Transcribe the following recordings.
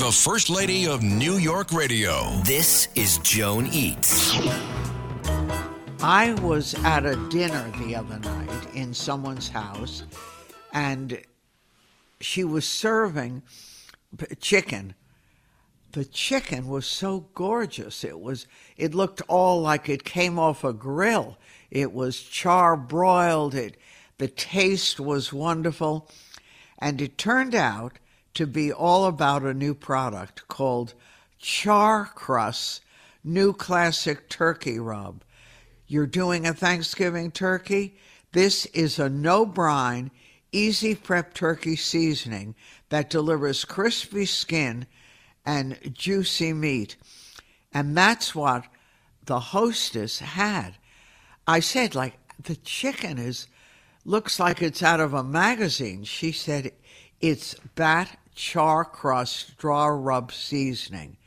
the First Lady of New York Radio. This is Joan Eats. I was at a dinner the other night in someone's house, and she was serving chicken. The chicken was so gorgeous. It was it looked all like it came off a grill. It was char broiled. It the taste was wonderful. And it turned out to be all about a new product called Char Crust New Classic Turkey Rub. You're doing a Thanksgiving turkey? This is a no brine, easy prep turkey seasoning that delivers crispy skin and juicy meat. And that's what the hostess had. I said, like, the chicken is looks like it's out of a magazine. She said it's bat char crust straw rub seasoning.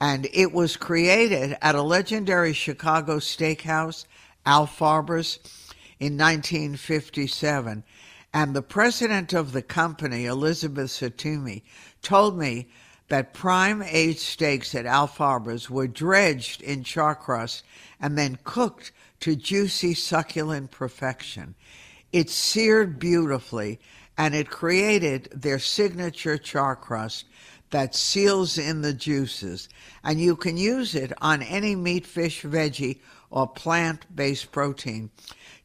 And it was created at a legendary Chicago steakhouse, Al Farber's, in 1957. And the president of the company, Elizabeth Satumi, told me that prime aged steaks at Al Farber's were dredged in char crust and then cooked to juicy, succulent perfection. It seared beautifully and it created their signature char crust that seals in the juices. And you can use it on any meat, fish, veggie, or plant based protein.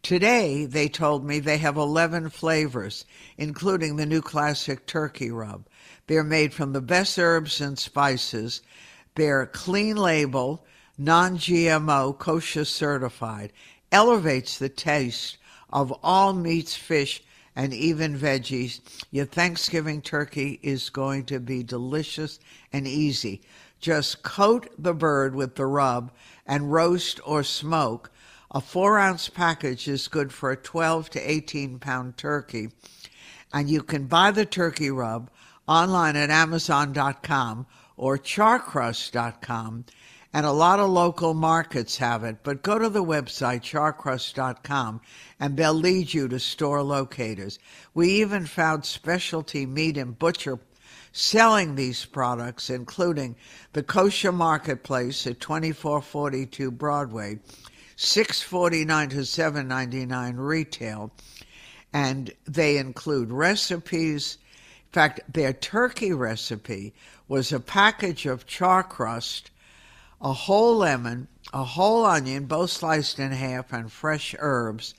Today, they told me they have 11 flavors, including the new classic turkey rub. They're made from the best herbs and spices. They're clean label, non GMO, kosher certified, elevates the taste of all meats, fish, and even veggies. Your Thanksgiving turkey is going to be delicious and easy. Just coat the bird with the rub and roast or smoke. A four ounce package is good for a 12 to 18 pound turkey. And you can buy the turkey rub online at Amazon.com or charcrust.com and a lot of local markets have it. But go to the website, charcrust.com, and they'll lead you to store locators. We even found specialty meat and butcher selling these products, including the Kosher Marketplace at 2442 Broadway, 649 to 799 retail, and they include recipes. In fact, their turkey recipe was a package of char crust a whole lemon, a whole onion, both sliced in half, and fresh herbs,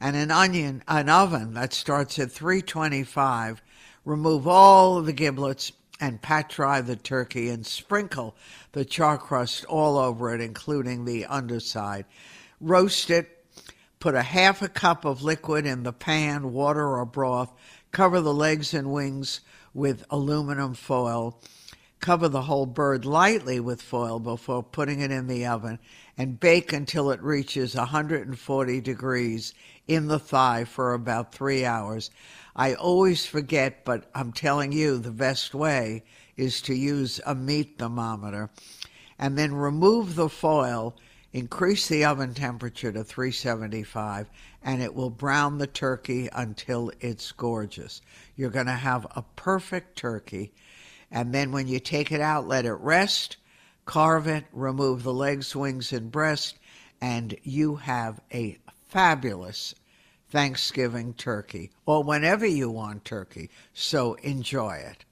and an onion, an oven that starts at 325. Remove all the giblets and pat dry the turkey and sprinkle the char crust all over it, including the underside. Roast it. Put a half a cup of liquid in the pan, water or broth. Cover the legs and wings with aluminum foil Cover the whole bird lightly with foil before putting it in the oven and bake until it reaches 140 degrees in the thigh for about three hours. I always forget, but I'm telling you the best way is to use a meat thermometer and then remove the foil, increase the oven temperature to 375, and it will brown the turkey until it's gorgeous. You're going to have a perfect turkey and then when you take it out, let it rest, carve it, remove the legs, wings, and breast, and you have a fabulous Thanksgiving turkey, or whenever you want turkey. So enjoy it.